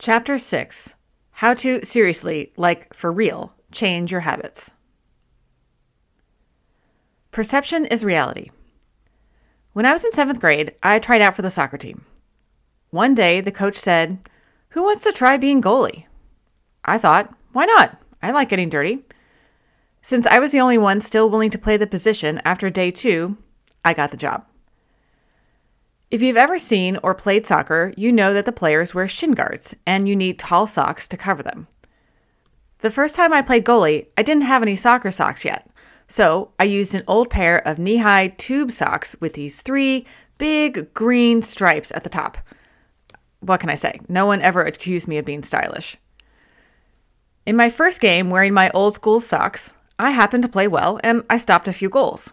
Chapter 6 How to Seriously, like for real, change your habits. Perception is reality. When I was in seventh grade, I tried out for the soccer team. One day, the coach said, Who wants to try being goalie? I thought, Why not? I like getting dirty. Since I was the only one still willing to play the position after day two, I got the job. If you've ever seen or played soccer, you know that the players wear shin guards and you need tall socks to cover them. The first time I played goalie, I didn't have any soccer socks yet, so I used an old pair of knee high tube socks with these three big green stripes at the top. What can I say? No one ever accused me of being stylish. In my first game wearing my old school socks, I happened to play well and I stopped a few goals.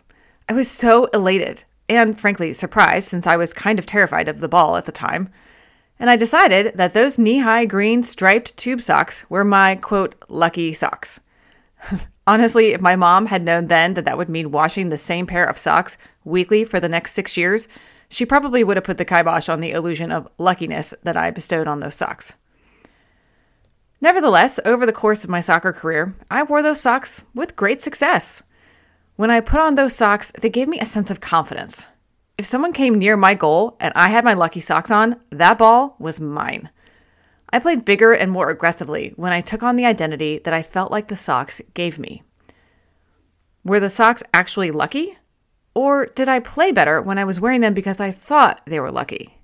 I was so elated and frankly surprised since I was kind of terrified of the ball at the time. And I decided that those knee high green striped tube socks were my quote, lucky socks. Honestly, if my mom had known then that that would mean washing the same pair of socks weekly for the next six years, she probably would have put the kibosh on the illusion of luckiness that I bestowed on those socks. Nevertheless, over the course of my soccer career, I wore those socks with great success. When I put on those socks, they gave me a sense of confidence. If someone came near my goal and I had my lucky socks on, that ball was mine. I played bigger and more aggressively when I took on the identity that I felt like the socks gave me. Were the socks actually lucky? Or did I play better when I was wearing them because I thought they were lucky?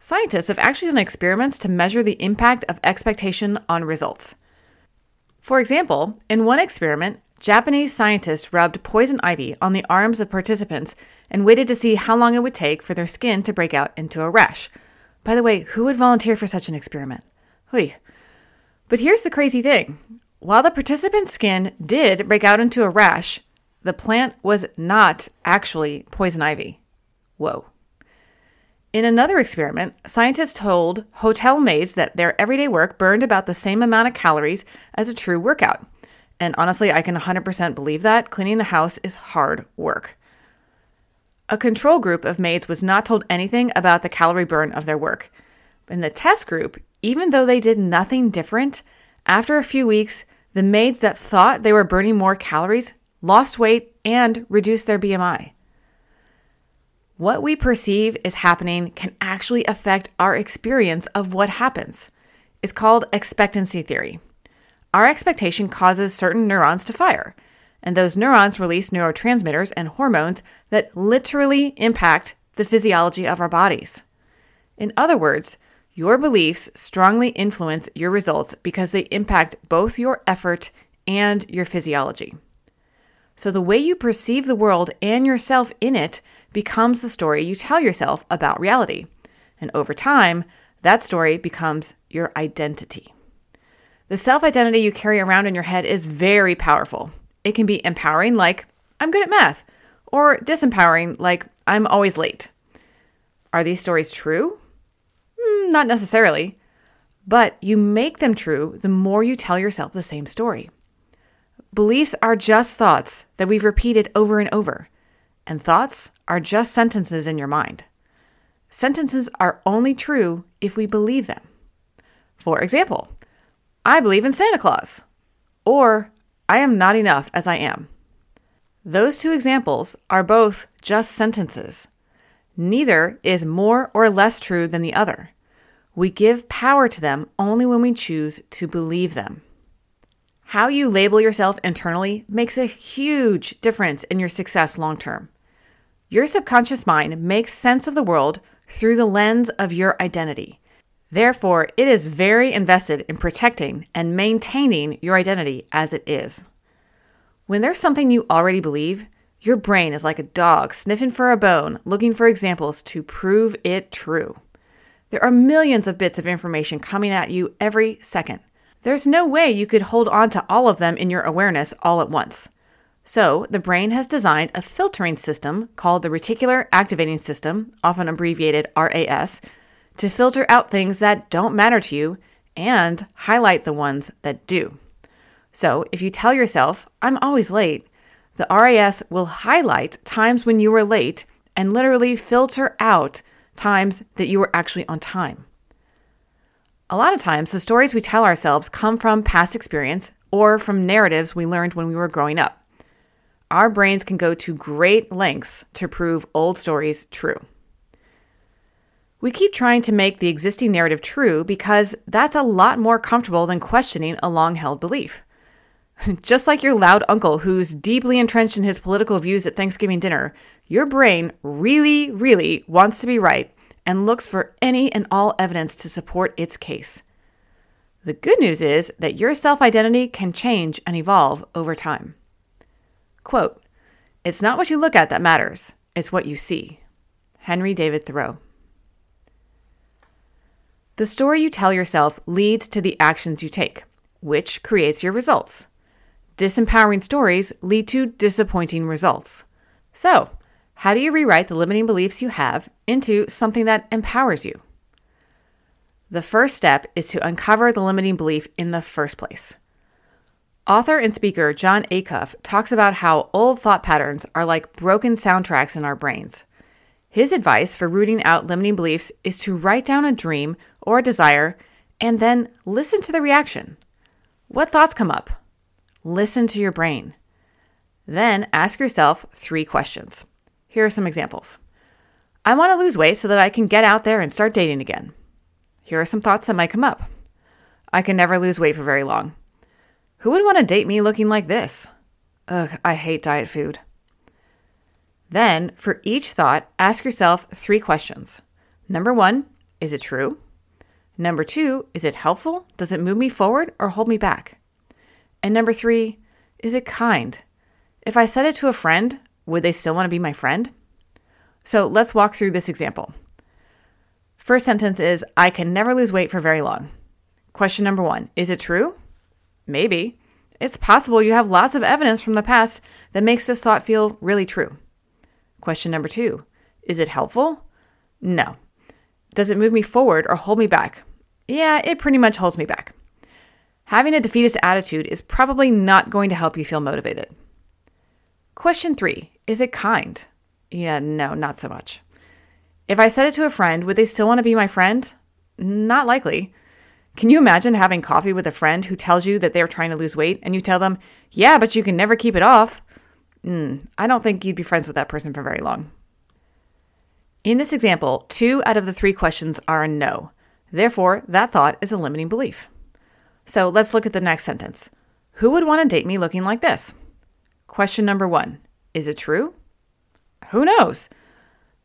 Scientists have actually done experiments to measure the impact of expectation on results. For example, in one experiment, Japanese scientists rubbed poison ivy on the arms of participants and waited to see how long it would take for their skin to break out into a rash. By the way, who would volunteer for such an experiment? Hui. But here's the crazy thing while the participant's skin did break out into a rash, the plant was not actually poison ivy. Whoa. In another experiment, scientists told hotel maids that their everyday work burned about the same amount of calories as a true workout. And honestly, I can 100% believe that. Cleaning the house is hard work. A control group of maids was not told anything about the calorie burn of their work. In the test group, even though they did nothing different, after a few weeks, the maids that thought they were burning more calories lost weight and reduced their BMI. What we perceive is happening can actually affect our experience of what happens. It's called expectancy theory. Our expectation causes certain neurons to fire, and those neurons release neurotransmitters and hormones that literally impact the physiology of our bodies. In other words, your beliefs strongly influence your results because they impact both your effort and your physiology. So, the way you perceive the world and yourself in it becomes the story you tell yourself about reality. And over time, that story becomes your identity. The self identity you carry around in your head is very powerful. It can be empowering, like, I'm good at math, or disempowering, like, I'm always late. Are these stories true? Mm, not necessarily, but you make them true the more you tell yourself the same story. Beliefs are just thoughts that we've repeated over and over, and thoughts are just sentences in your mind. Sentences are only true if we believe them. For example, I believe in Santa Claus, or I am not enough as I am. Those two examples are both just sentences. Neither is more or less true than the other. We give power to them only when we choose to believe them. How you label yourself internally makes a huge difference in your success long term. Your subconscious mind makes sense of the world through the lens of your identity. Therefore, it is very invested in protecting and maintaining your identity as it is. When there's something you already believe, your brain is like a dog sniffing for a bone, looking for examples to prove it true. There are millions of bits of information coming at you every second. There's no way you could hold on to all of them in your awareness all at once. So, the brain has designed a filtering system called the Reticular Activating System, often abbreviated RAS, to filter out things that don't matter to you and highlight the ones that do. So if you tell yourself, I'm always late, the RAS will highlight times when you were late and literally filter out times that you were actually on time. A lot of times, the stories we tell ourselves come from past experience or from narratives we learned when we were growing up. Our brains can go to great lengths to prove old stories true. We keep trying to make the existing narrative true because that's a lot more comfortable than questioning a long held belief. Just like your loud uncle who's deeply entrenched in his political views at Thanksgiving dinner, your brain really, really wants to be right and looks for any and all evidence to support its case. The good news is that your self identity can change and evolve over time. Quote It's not what you look at that matters, it's what you see. Henry David Thoreau. The story you tell yourself leads to the actions you take, which creates your results. Disempowering stories lead to disappointing results. So, how do you rewrite the limiting beliefs you have into something that empowers you? The first step is to uncover the limiting belief in the first place. Author and speaker Jon Acuff talks about how old thought patterns are like broken soundtracks in our brains. His advice for rooting out limiting beliefs is to write down a dream or desire and then listen to the reaction. What thoughts come up? Listen to your brain. Then ask yourself three questions. Here are some examples. I want to lose weight so that I can get out there and start dating again. Here are some thoughts that might come up. I can never lose weight for very long. Who would want to date me looking like this? Ugh, I hate diet food. Then, for each thought, ask yourself three questions. Number one, is it true? Number two, is it helpful? Does it move me forward or hold me back? And number three, is it kind? If I said it to a friend, would they still want to be my friend? So let's walk through this example. First sentence is I can never lose weight for very long. Question number one Is it true? Maybe. It's possible you have lots of evidence from the past that makes this thought feel really true. Question number two Is it helpful? No. Does it move me forward or hold me back? Yeah, it pretty much holds me back. Having a defeatist attitude is probably not going to help you feel motivated. Question three Is it kind? Yeah, no, not so much. If I said it to a friend, would they still want to be my friend? Not likely. Can you imagine having coffee with a friend who tells you that they're trying to lose weight and you tell them, yeah, but you can never keep it off? Mm, I don't think you'd be friends with that person for very long. In this example, two out of the three questions are a no. Therefore, that thought is a limiting belief. So let's look at the next sentence. Who would want to date me looking like this? Question number one Is it true? Who knows?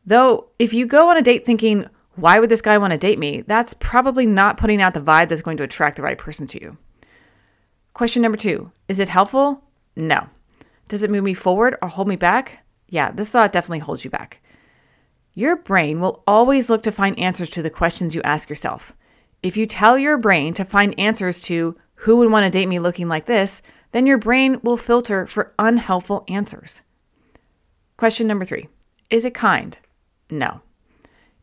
Though, if you go on a date thinking, why would this guy want to date me? That's probably not putting out the vibe that's going to attract the right person to you. Question number two Is it helpful? No. Does it move me forward or hold me back? Yeah, this thought definitely holds you back. Your brain will always look to find answers to the questions you ask yourself. If you tell your brain to find answers to who would want to date me looking like this, then your brain will filter for unhelpful answers. Question number three Is it kind? No.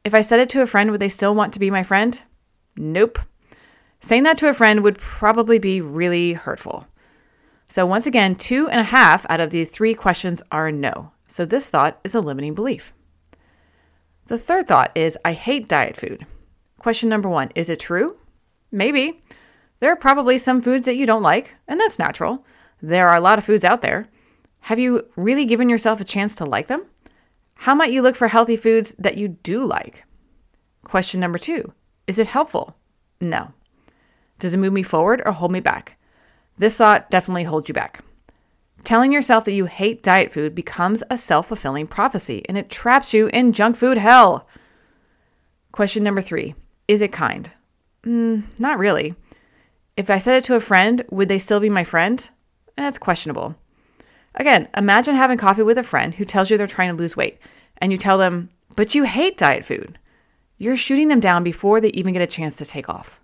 If I said it to a friend, would they still want to be my friend? Nope. Saying that to a friend would probably be really hurtful. So, once again, two and a half out of the three questions are no. So, this thought is a limiting belief. The third thought is I hate diet food. Question number one Is it true? Maybe. There are probably some foods that you don't like, and that's natural. There are a lot of foods out there. Have you really given yourself a chance to like them? How might you look for healthy foods that you do like? Question number two Is it helpful? No. Does it move me forward or hold me back? This thought definitely holds you back. Telling yourself that you hate diet food becomes a self fulfilling prophecy and it traps you in junk food hell. Question number three Is it kind? Mm, not really. If I said it to a friend, would they still be my friend? That's questionable. Again, imagine having coffee with a friend who tells you they're trying to lose weight, and you tell them, but you hate diet food. You're shooting them down before they even get a chance to take off.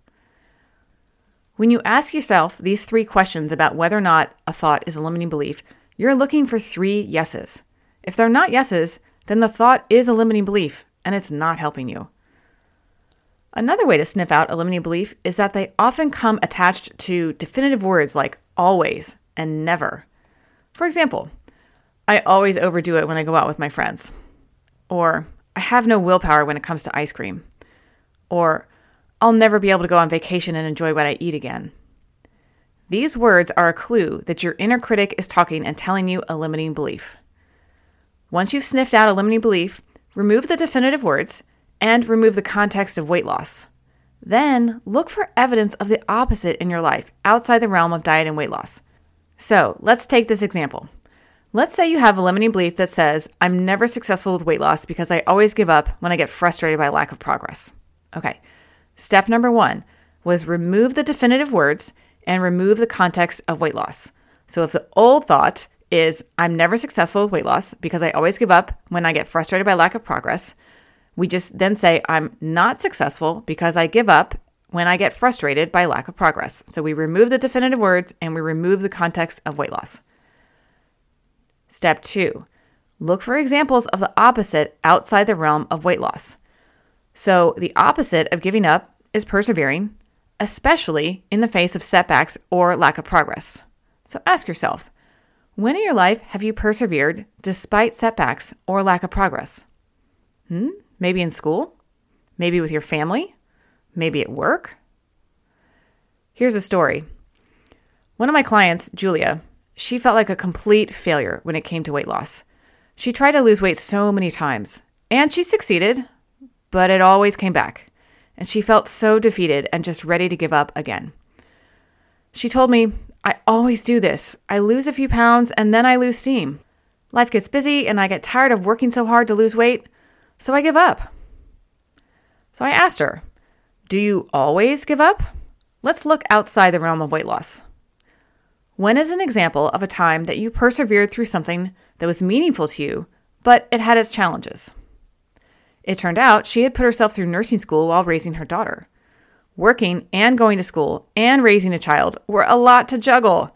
When you ask yourself these three questions about whether or not a thought is a limiting belief, you're looking for three yeses. If they're not yeses, then the thought is a limiting belief and it's not helping you. Another way to sniff out a limiting belief is that they often come attached to definitive words like always and never. For example, I always overdo it when I go out with my friends. Or I have no willpower when it comes to ice cream. Or I'll never be able to go on vacation and enjoy what I eat again. These words are a clue that your inner critic is talking and telling you a limiting belief. Once you've sniffed out a limiting belief, remove the definitive words and remove the context of weight loss. Then look for evidence of the opposite in your life outside the realm of diet and weight loss. So let's take this example. Let's say you have a limiting belief that says, I'm never successful with weight loss because I always give up when I get frustrated by lack of progress. Okay, step number one was remove the definitive words and remove the context of weight loss. So if the old thought is, I'm never successful with weight loss because I always give up when I get frustrated by lack of progress, we just then say, I'm not successful because I give up when I get frustrated by lack of progress. So we remove the definitive words and we remove the context of weight loss. Step two, look for examples of the opposite outside the realm of weight loss. So, the opposite of giving up is persevering, especially in the face of setbacks or lack of progress. So, ask yourself when in your life have you persevered despite setbacks or lack of progress? Hmm? Maybe in school? Maybe with your family? Maybe at work? Here's a story. One of my clients, Julia, she felt like a complete failure when it came to weight loss. She tried to lose weight so many times, and she succeeded, but it always came back. And she felt so defeated and just ready to give up again. She told me, I always do this. I lose a few pounds and then I lose steam. Life gets busy and I get tired of working so hard to lose weight, so I give up. So I asked her, Do you always give up? Let's look outside the realm of weight loss. When is an example of a time that you persevered through something that was meaningful to you, but it had its challenges? It turned out she had put herself through nursing school while raising her daughter. Working and going to school and raising a child were a lot to juggle.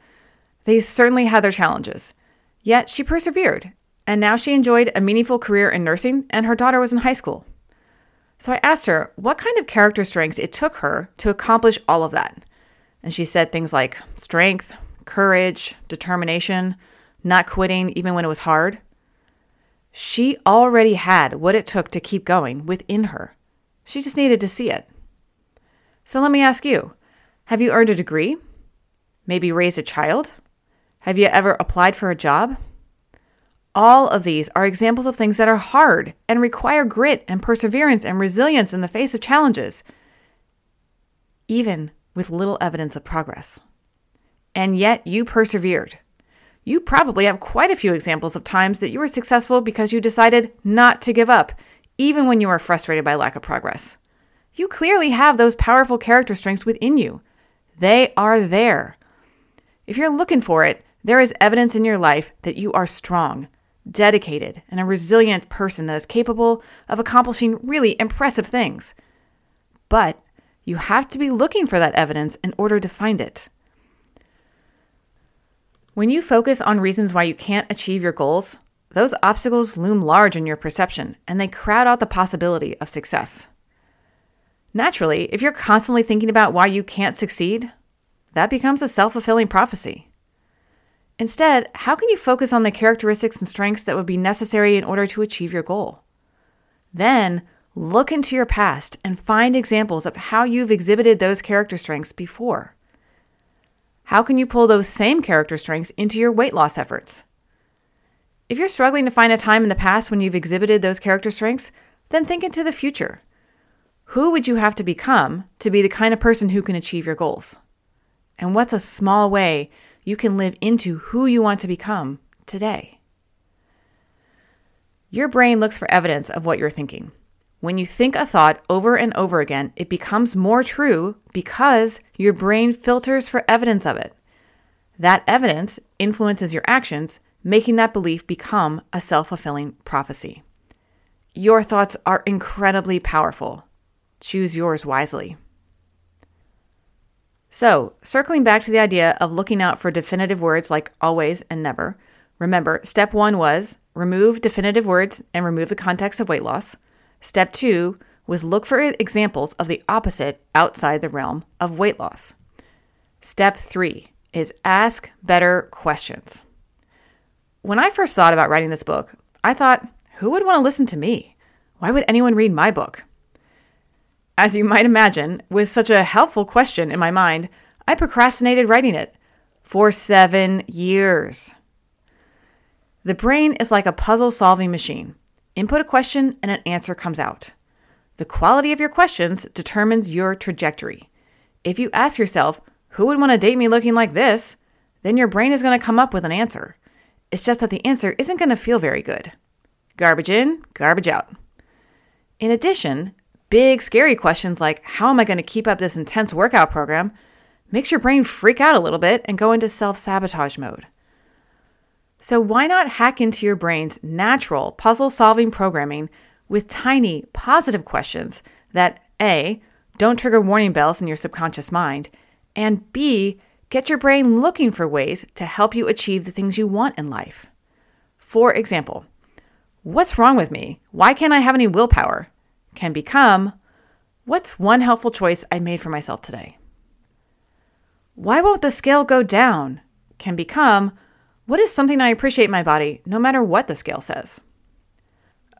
They certainly had their challenges. Yet she persevered, and now she enjoyed a meaningful career in nursing, and her daughter was in high school. So I asked her what kind of character strengths it took her to accomplish all of that. And she said things like strength, courage, determination, not quitting even when it was hard. She already had what it took to keep going within her. She just needed to see it. So let me ask you have you earned a degree? Maybe raised a child? Have you ever applied for a job? All of these are examples of things that are hard and require grit and perseverance and resilience in the face of challenges, even with little evidence of progress and yet you persevered. You probably have quite a few examples of times that you were successful because you decided not to give up, even when you were frustrated by lack of progress. You clearly have those powerful character strengths within you. They are there. If you're looking for it, there is evidence in your life that you are strong, dedicated, and a resilient person that is capable of accomplishing really impressive things. But you have to be looking for that evidence in order to find it. When you focus on reasons why you can't achieve your goals, those obstacles loom large in your perception and they crowd out the possibility of success. Naturally, if you're constantly thinking about why you can't succeed, that becomes a self fulfilling prophecy. Instead, how can you focus on the characteristics and strengths that would be necessary in order to achieve your goal? Then, look into your past and find examples of how you've exhibited those character strengths before. How can you pull those same character strengths into your weight loss efforts? If you're struggling to find a time in the past when you've exhibited those character strengths, then think into the future. Who would you have to become to be the kind of person who can achieve your goals? And what's a small way you can live into who you want to become today? Your brain looks for evidence of what you're thinking. When you think a thought over and over again, it becomes more true because your brain filters for evidence of it. That evidence influences your actions, making that belief become a self fulfilling prophecy. Your thoughts are incredibly powerful. Choose yours wisely. So, circling back to the idea of looking out for definitive words like always and never, remember step one was remove definitive words and remove the context of weight loss. Step two was look for examples of the opposite outside the realm of weight loss. Step three is ask better questions. When I first thought about writing this book, I thought, who would want to listen to me? Why would anyone read my book? As you might imagine, with such a helpful question in my mind, I procrastinated writing it for seven years. The brain is like a puzzle solving machine. Input a question and an answer comes out. The quality of your questions determines your trajectory. If you ask yourself, who would want to date me looking like this? Then your brain is going to come up with an answer. It's just that the answer isn't going to feel very good. Garbage in, garbage out. In addition, big scary questions like, how am I going to keep up this intense workout program? makes your brain freak out a little bit and go into self sabotage mode. So, why not hack into your brain's natural puzzle solving programming with tiny positive questions that A, don't trigger warning bells in your subconscious mind, and B, get your brain looking for ways to help you achieve the things you want in life. For example, what's wrong with me? Why can't I have any willpower? Can become, what's one helpful choice I made for myself today? Why won't the scale go down? Can become, what is something I appreciate in my body, no matter what the scale says?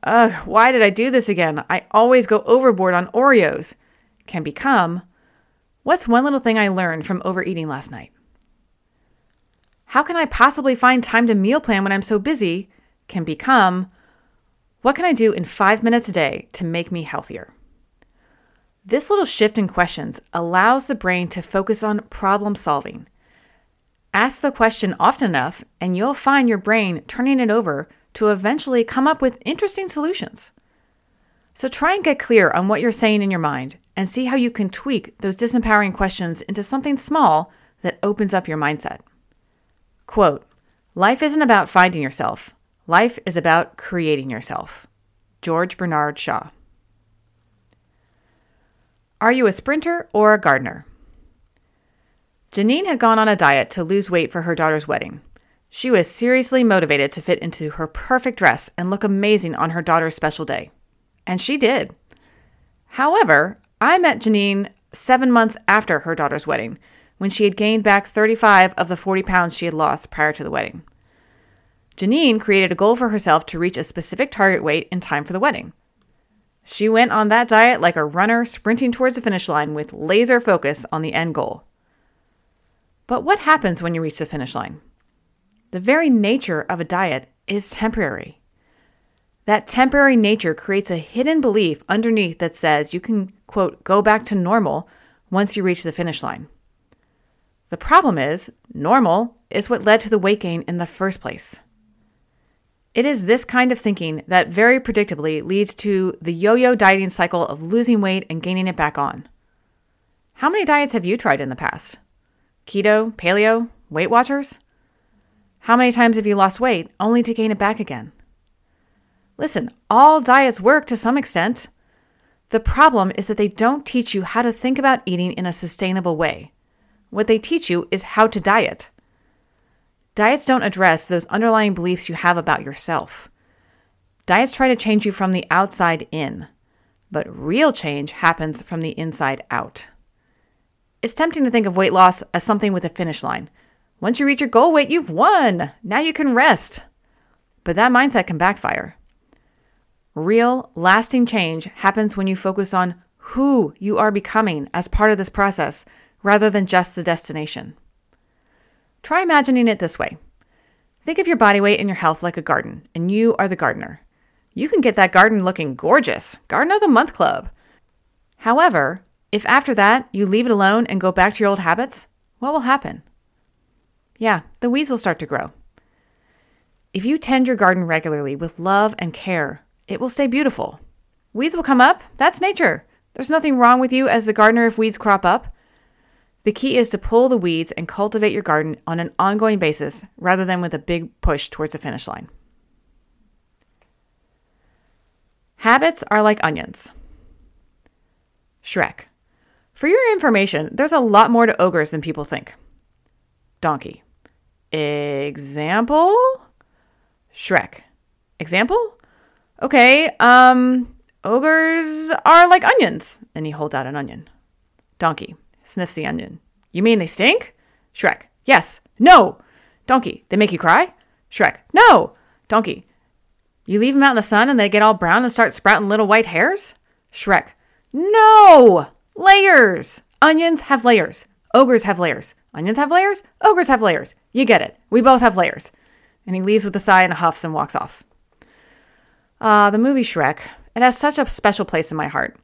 Ugh, why did I do this again? I always go overboard on Oreos. Can become, what's one little thing I learned from overeating last night? How can I possibly find time to meal plan when I'm so busy? Can become, what can I do in five minutes a day to make me healthier? This little shift in questions allows the brain to focus on problem solving. Ask the question often enough, and you'll find your brain turning it over to eventually come up with interesting solutions. So try and get clear on what you're saying in your mind and see how you can tweak those disempowering questions into something small that opens up your mindset. Quote Life isn't about finding yourself, life is about creating yourself. George Bernard Shaw. Are you a sprinter or a gardener? Janine had gone on a diet to lose weight for her daughter's wedding. She was seriously motivated to fit into her perfect dress and look amazing on her daughter's special day. And she did. However, I met Janine seven months after her daughter's wedding, when she had gained back 35 of the 40 pounds she had lost prior to the wedding. Janine created a goal for herself to reach a specific target weight in time for the wedding. She went on that diet like a runner sprinting towards the finish line with laser focus on the end goal. But what happens when you reach the finish line? The very nature of a diet is temporary. That temporary nature creates a hidden belief underneath that says you can, quote, go back to normal once you reach the finish line. The problem is, normal is what led to the weight gain in the first place. It is this kind of thinking that very predictably leads to the yo yo dieting cycle of losing weight and gaining it back on. How many diets have you tried in the past? Keto, paleo, Weight Watchers? How many times have you lost weight only to gain it back again? Listen, all diets work to some extent. The problem is that they don't teach you how to think about eating in a sustainable way. What they teach you is how to diet. Diets don't address those underlying beliefs you have about yourself. Diets try to change you from the outside in, but real change happens from the inside out. It's tempting to think of weight loss as something with a finish line once you reach your goal weight, you've won. Now you can rest. But that mindset can backfire. Real, lasting change happens when you focus on who you are becoming as part of this process rather than just the destination. Try imagining it this way think of your body weight and your health like a garden, and you are the gardener. You can get that garden looking gorgeous, Garden of the Month Club. However, if after that you leave it alone and go back to your old habits, what will happen? Yeah, the weeds will start to grow. If you tend your garden regularly with love and care, it will stay beautiful. Weeds will come up. That's nature. There's nothing wrong with you as the gardener if weeds crop up. The key is to pull the weeds and cultivate your garden on an ongoing basis rather than with a big push towards the finish line. Habits are like onions. Shrek. For your information, there's a lot more to ogres than people think. Donkey. Example? Shrek. Example? Okay, um, ogres are like onions. And he holds out an onion. Donkey sniffs the onion. You mean they stink? Shrek. Yes. No. Donkey. They make you cry? Shrek. No. Donkey. You leave them out in the sun and they get all brown and start sprouting little white hairs? Shrek. No! Layers! Onions have layers. Ogres have layers. Onions have layers. Ogres have layers. You get it. We both have layers. And he leaves with a sigh and huffs and walks off. Ah, uh, the movie Shrek. It has such a special place in my heart.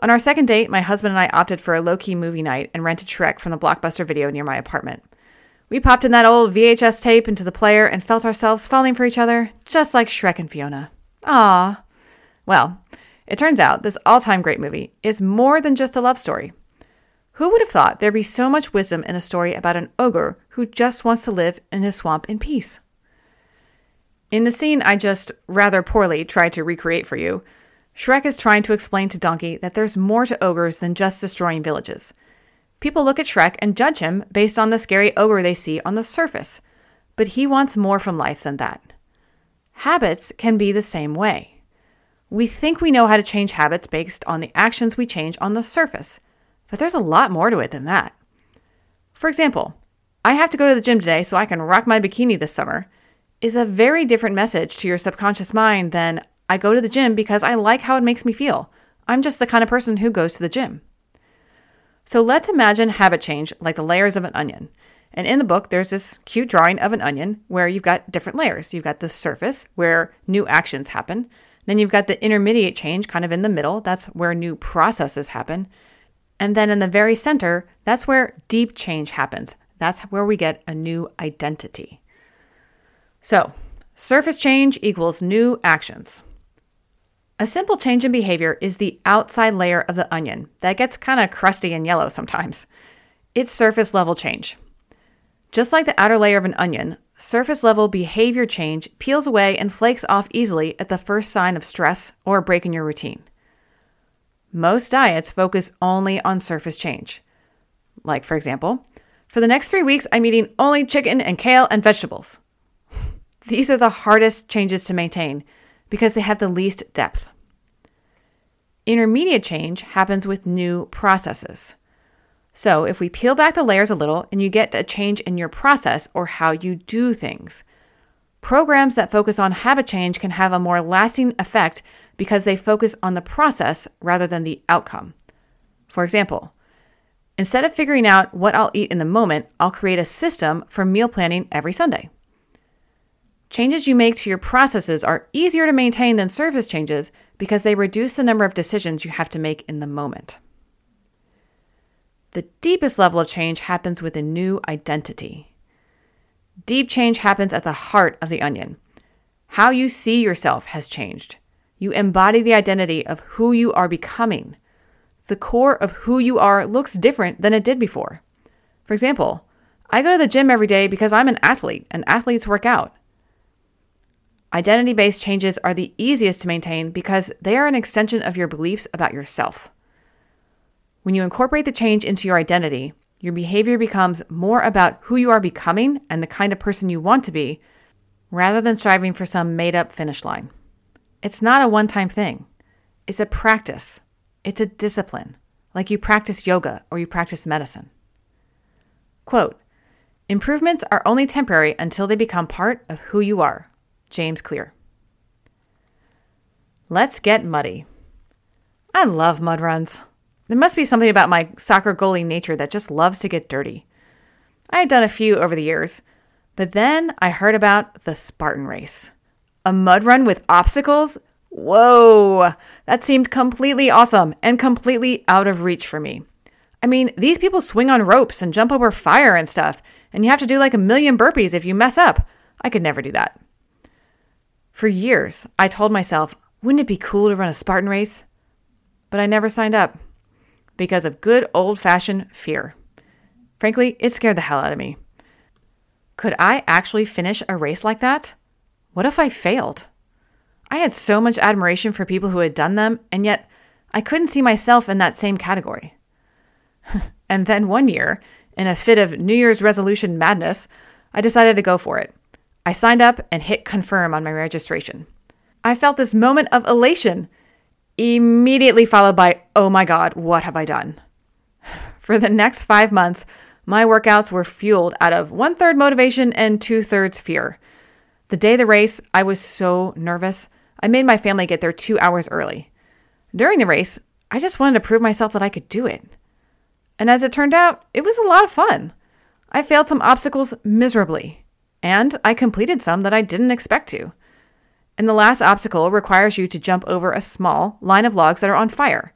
On our second date, my husband and I opted for a low key movie night and rented Shrek from the Blockbuster video near my apartment. We popped in that old VHS tape into the player and felt ourselves falling for each other, just like Shrek and Fiona. Ah. Well, it turns out this all time great movie is more than just a love story. Who would have thought there'd be so much wisdom in a story about an ogre who just wants to live in his swamp in peace? In the scene I just rather poorly tried to recreate for you, Shrek is trying to explain to Donkey that there's more to ogres than just destroying villages. People look at Shrek and judge him based on the scary ogre they see on the surface, but he wants more from life than that. Habits can be the same way. We think we know how to change habits based on the actions we change on the surface, but there's a lot more to it than that. For example, I have to go to the gym today so I can rock my bikini this summer is a very different message to your subconscious mind than I go to the gym because I like how it makes me feel. I'm just the kind of person who goes to the gym. So let's imagine habit change like the layers of an onion. And in the book, there's this cute drawing of an onion where you've got different layers. You've got the surface where new actions happen. Then you've got the intermediate change kind of in the middle. That's where new processes happen. And then in the very center, that's where deep change happens. That's where we get a new identity. So, surface change equals new actions. A simple change in behavior is the outside layer of the onion that gets kind of crusty and yellow sometimes. It's surface level change. Just like the outer layer of an onion, surface level behavior change peels away and flakes off easily at the first sign of stress or a break in your routine. Most diets focus only on surface change. Like, for example, for the next three weeks, I'm eating only chicken and kale and vegetables. These are the hardest changes to maintain because they have the least depth. Intermediate change happens with new processes. So, if we peel back the layers a little and you get a change in your process or how you do things, programs that focus on habit change can have a more lasting effect because they focus on the process rather than the outcome. For example, instead of figuring out what I'll eat in the moment, I'll create a system for meal planning every Sunday. Changes you make to your processes are easier to maintain than surface changes because they reduce the number of decisions you have to make in the moment. The deepest level of change happens with a new identity. Deep change happens at the heart of the onion. How you see yourself has changed. You embody the identity of who you are becoming. The core of who you are looks different than it did before. For example, I go to the gym every day because I'm an athlete and athletes work out. Identity based changes are the easiest to maintain because they are an extension of your beliefs about yourself. When you incorporate the change into your identity, your behavior becomes more about who you are becoming and the kind of person you want to be, rather than striving for some made up finish line. It's not a one time thing, it's a practice, it's a discipline, like you practice yoga or you practice medicine. Quote Improvements are only temporary until they become part of who you are. James Clear. Let's get muddy. I love mud runs. There must be something about my soccer goalie nature that just loves to get dirty. I had done a few over the years, but then I heard about the Spartan race. A mud run with obstacles? Whoa! That seemed completely awesome and completely out of reach for me. I mean, these people swing on ropes and jump over fire and stuff, and you have to do like a million burpees if you mess up. I could never do that. For years, I told myself, wouldn't it be cool to run a Spartan race? But I never signed up because of good old fashioned fear. Frankly, it scared the hell out of me. Could I actually finish a race like that? What if I failed? I had so much admiration for people who had done them, and yet I couldn't see myself in that same category. and then one year, in a fit of New Year's resolution madness, I decided to go for it. I signed up and hit confirm on my registration. I felt this moment of elation immediately followed by, oh my God, what have I done? For the next five months, my workouts were fueled out of one third motivation and two thirds fear. The day of the race, I was so nervous. I made my family get there two hours early. During the race, I just wanted to prove myself that I could do it. And as it turned out, it was a lot of fun. I failed some obstacles miserably, and I completed some that I didn't expect to. And the last obstacle requires you to jump over a small line of logs that are on fire.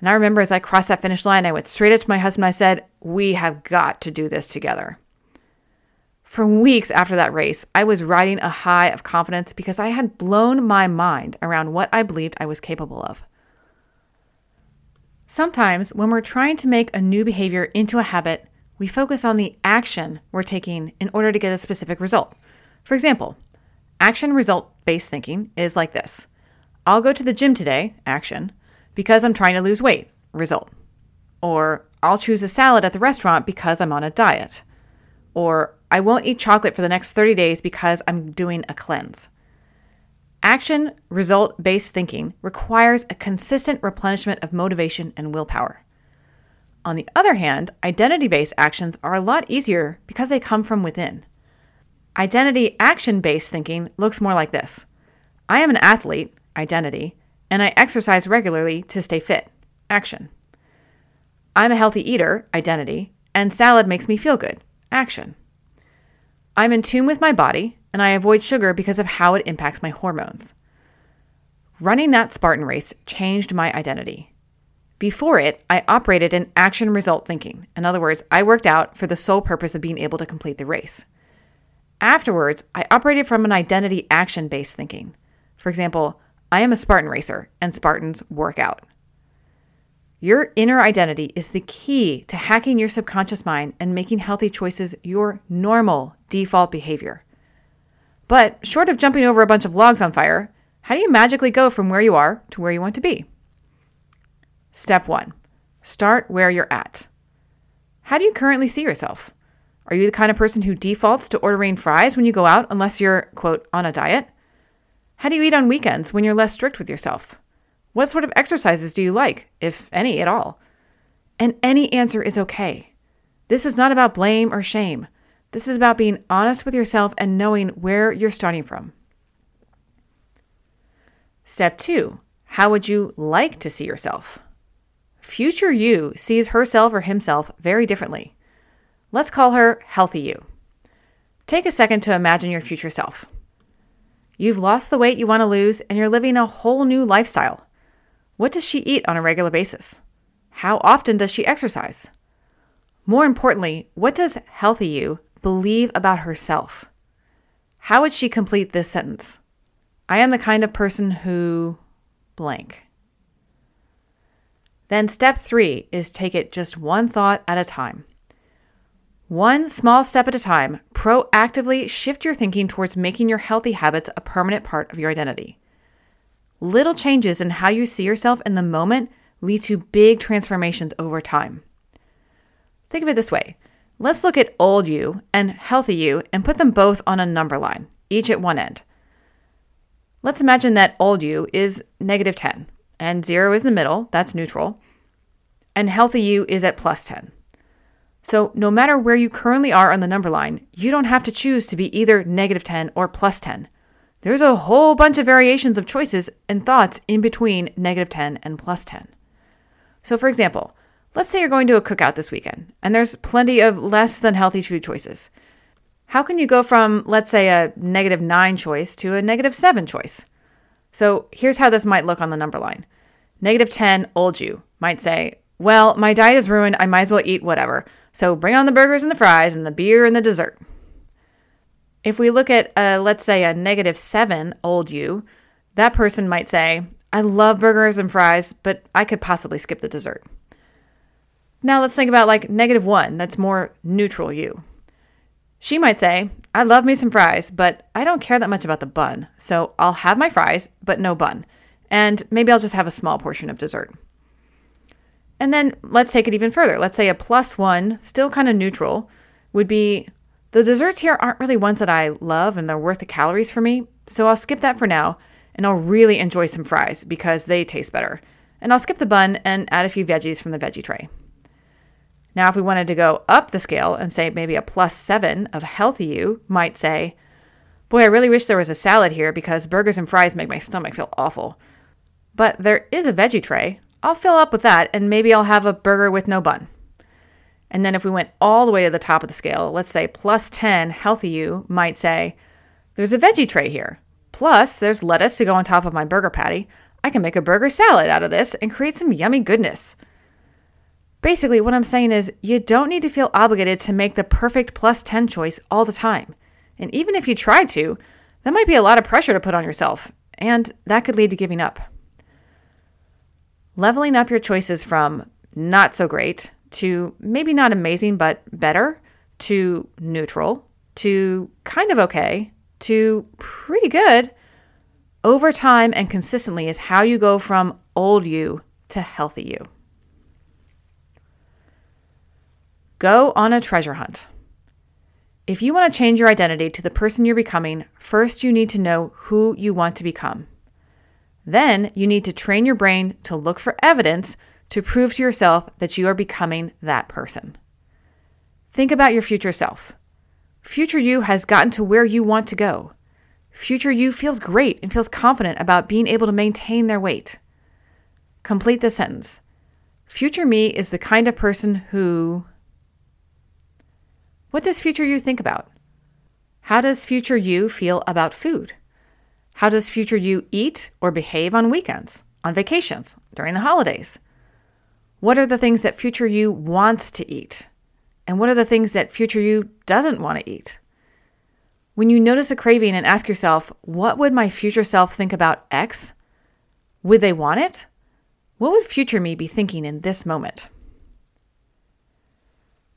And I remember as I crossed that finish line, I went straight up to my husband. I said, We have got to do this together. For weeks after that race, I was riding a high of confidence because I had blown my mind around what I believed I was capable of. Sometimes, when we're trying to make a new behavior into a habit, we focus on the action we're taking in order to get a specific result. For example, action result based thinking is like this I'll go to the gym today, action, because I'm trying to lose weight, result. Or I'll choose a salad at the restaurant because I'm on a diet. Or I won't eat chocolate for the next 30 days because I'm doing a cleanse. Action result based thinking requires a consistent replenishment of motivation and willpower. On the other hand, identity based actions are a lot easier because they come from within. Identity action based thinking looks more like this I am an athlete, identity, and I exercise regularly to stay fit, action. I'm a healthy eater, identity, and salad makes me feel good, action. I'm in tune with my body, and I avoid sugar because of how it impacts my hormones. Running that Spartan race changed my identity. Before it, I operated in action result thinking. In other words, I worked out for the sole purpose of being able to complete the race. Afterwards, I operated from an identity action based thinking. For example, I am a Spartan racer, and Spartans work out. Your inner identity is the key to hacking your subconscious mind and making healthy choices your normal default behavior. But short of jumping over a bunch of logs on fire, how do you magically go from where you are to where you want to be? Step one start where you're at. How do you currently see yourself? Are you the kind of person who defaults to ordering fries when you go out unless you're, quote, on a diet? How do you eat on weekends when you're less strict with yourself? What sort of exercises do you like, if any at all? And any answer is okay. This is not about blame or shame. This is about being honest with yourself and knowing where you're starting from. Step two How would you like to see yourself? Future you sees herself or himself very differently. Let's call her healthy you. Take a second to imagine your future self. You've lost the weight you want to lose and you're living a whole new lifestyle. What does she eat on a regular basis? How often does she exercise? More importantly, what does healthy you believe about herself? How would she complete this sentence? I am the kind of person who blank. Then step three is take it just one thought at a time. One small step at a time, proactively shift your thinking towards making your healthy habits a permanent part of your identity. Little changes in how you see yourself in the moment lead to big transformations over time. Think of it this way Let's look at old you and healthy you and put them both on a number line, each at one end. Let's imagine that old you is negative 10 and 0 is in the middle, that's neutral, and healthy you is at plus 10. So, no matter where you currently are on the number line, you don't have to choose to be either negative 10 or plus 10. There's a whole bunch of variations of choices and thoughts in between negative 10 and plus 10. So, for example, Let's say you're going to a cookout this weekend and there's plenty of less than healthy food choices. How can you go from, let's say, a negative nine choice to a negative seven choice? So here's how this might look on the number line. Negative 10, old you, might say, Well, my diet is ruined. I might as well eat whatever. So bring on the burgers and the fries and the beer and the dessert. If we look at, uh, let's say, a negative 7, old you, that person might say, I love burgers and fries, but I could possibly skip the dessert. Now let's think about like negative one, that's more neutral you. She might say, I love me some fries, but I don't care that much about the bun. So I'll have my fries, but no bun. And maybe I'll just have a small portion of dessert. And then let's take it even further. Let's say a plus one, still kind of neutral, would be the desserts here aren't really ones that I love and they're worth the calories for me. So I'll skip that for now and I'll really enjoy some fries because they taste better. And I'll skip the bun and add a few veggies from the veggie tray. Now, if we wanted to go up the scale and say maybe a plus seven of healthy you, might say, Boy, I really wish there was a salad here because burgers and fries make my stomach feel awful. But there is a veggie tray. I'll fill up with that and maybe I'll have a burger with no bun. And then if we went all the way to the top of the scale, let's say plus 10, healthy you might say, there's a veggie tray here. Plus, there's lettuce to go on top of my burger patty. I can make a burger salad out of this and create some yummy goodness. Basically, what I'm saying is you don't need to feel obligated to make the perfect plus 10 choice all the time. And even if you try to, that might be a lot of pressure to put on yourself, and that could lead to giving up. Leveling up your choices from not so great to maybe not amazing, but better to neutral to kind of okay to pretty good over time and consistently is how you go from old you to healthy you. Go on a treasure hunt. If you want to change your identity to the person you're becoming, first you need to know who you want to become. Then you need to train your brain to look for evidence to prove to yourself that you are becoming that person. Think about your future self. Future you has gotten to where you want to go. Future you feels great and feels confident about being able to maintain their weight. Complete the sentence. Future me is the kind of person who. What does future you think about? How does future you feel about food? How does future you eat or behave on weekends, on vacations, during the holidays? What are the things that future you wants to eat? And what are the things that future you doesn't want to eat? When you notice a craving and ask yourself, what would my future self think about X? Would they want it? What would future me be thinking in this moment?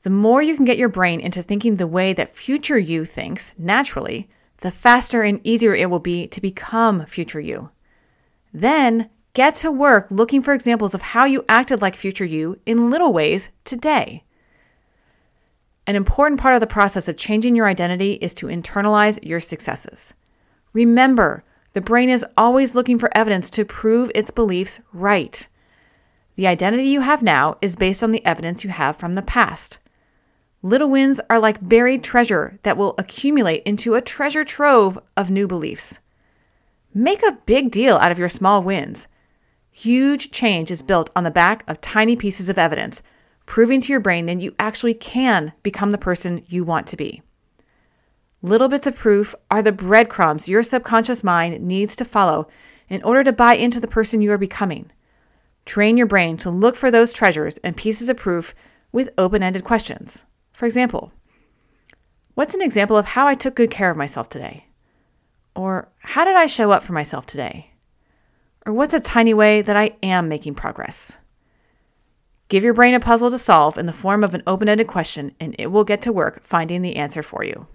The more you can get your brain into thinking the way that future you thinks naturally, the faster and easier it will be to become future you. Then get to work looking for examples of how you acted like future you in little ways today. An important part of the process of changing your identity is to internalize your successes. Remember, the brain is always looking for evidence to prove its beliefs right. The identity you have now is based on the evidence you have from the past. Little wins are like buried treasure that will accumulate into a treasure trove of new beliefs. Make a big deal out of your small wins. Huge change is built on the back of tiny pieces of evidence proving to your brain that you actually can become the person you want to be. Little bits of proof are the breadcrumbs your subconscious mind needs to follow in order to buy into the person you are becoming. Train your brain to look for those treasures and pieces of proof with open ended questions. For example, what's an example of how I took good care of myself today? Or how did I show up for myself today? Or what's a tiny way that I am making progress? Give your brain a puzzle to solve in the form of an open ended question, and it will get to work finding the answer for you.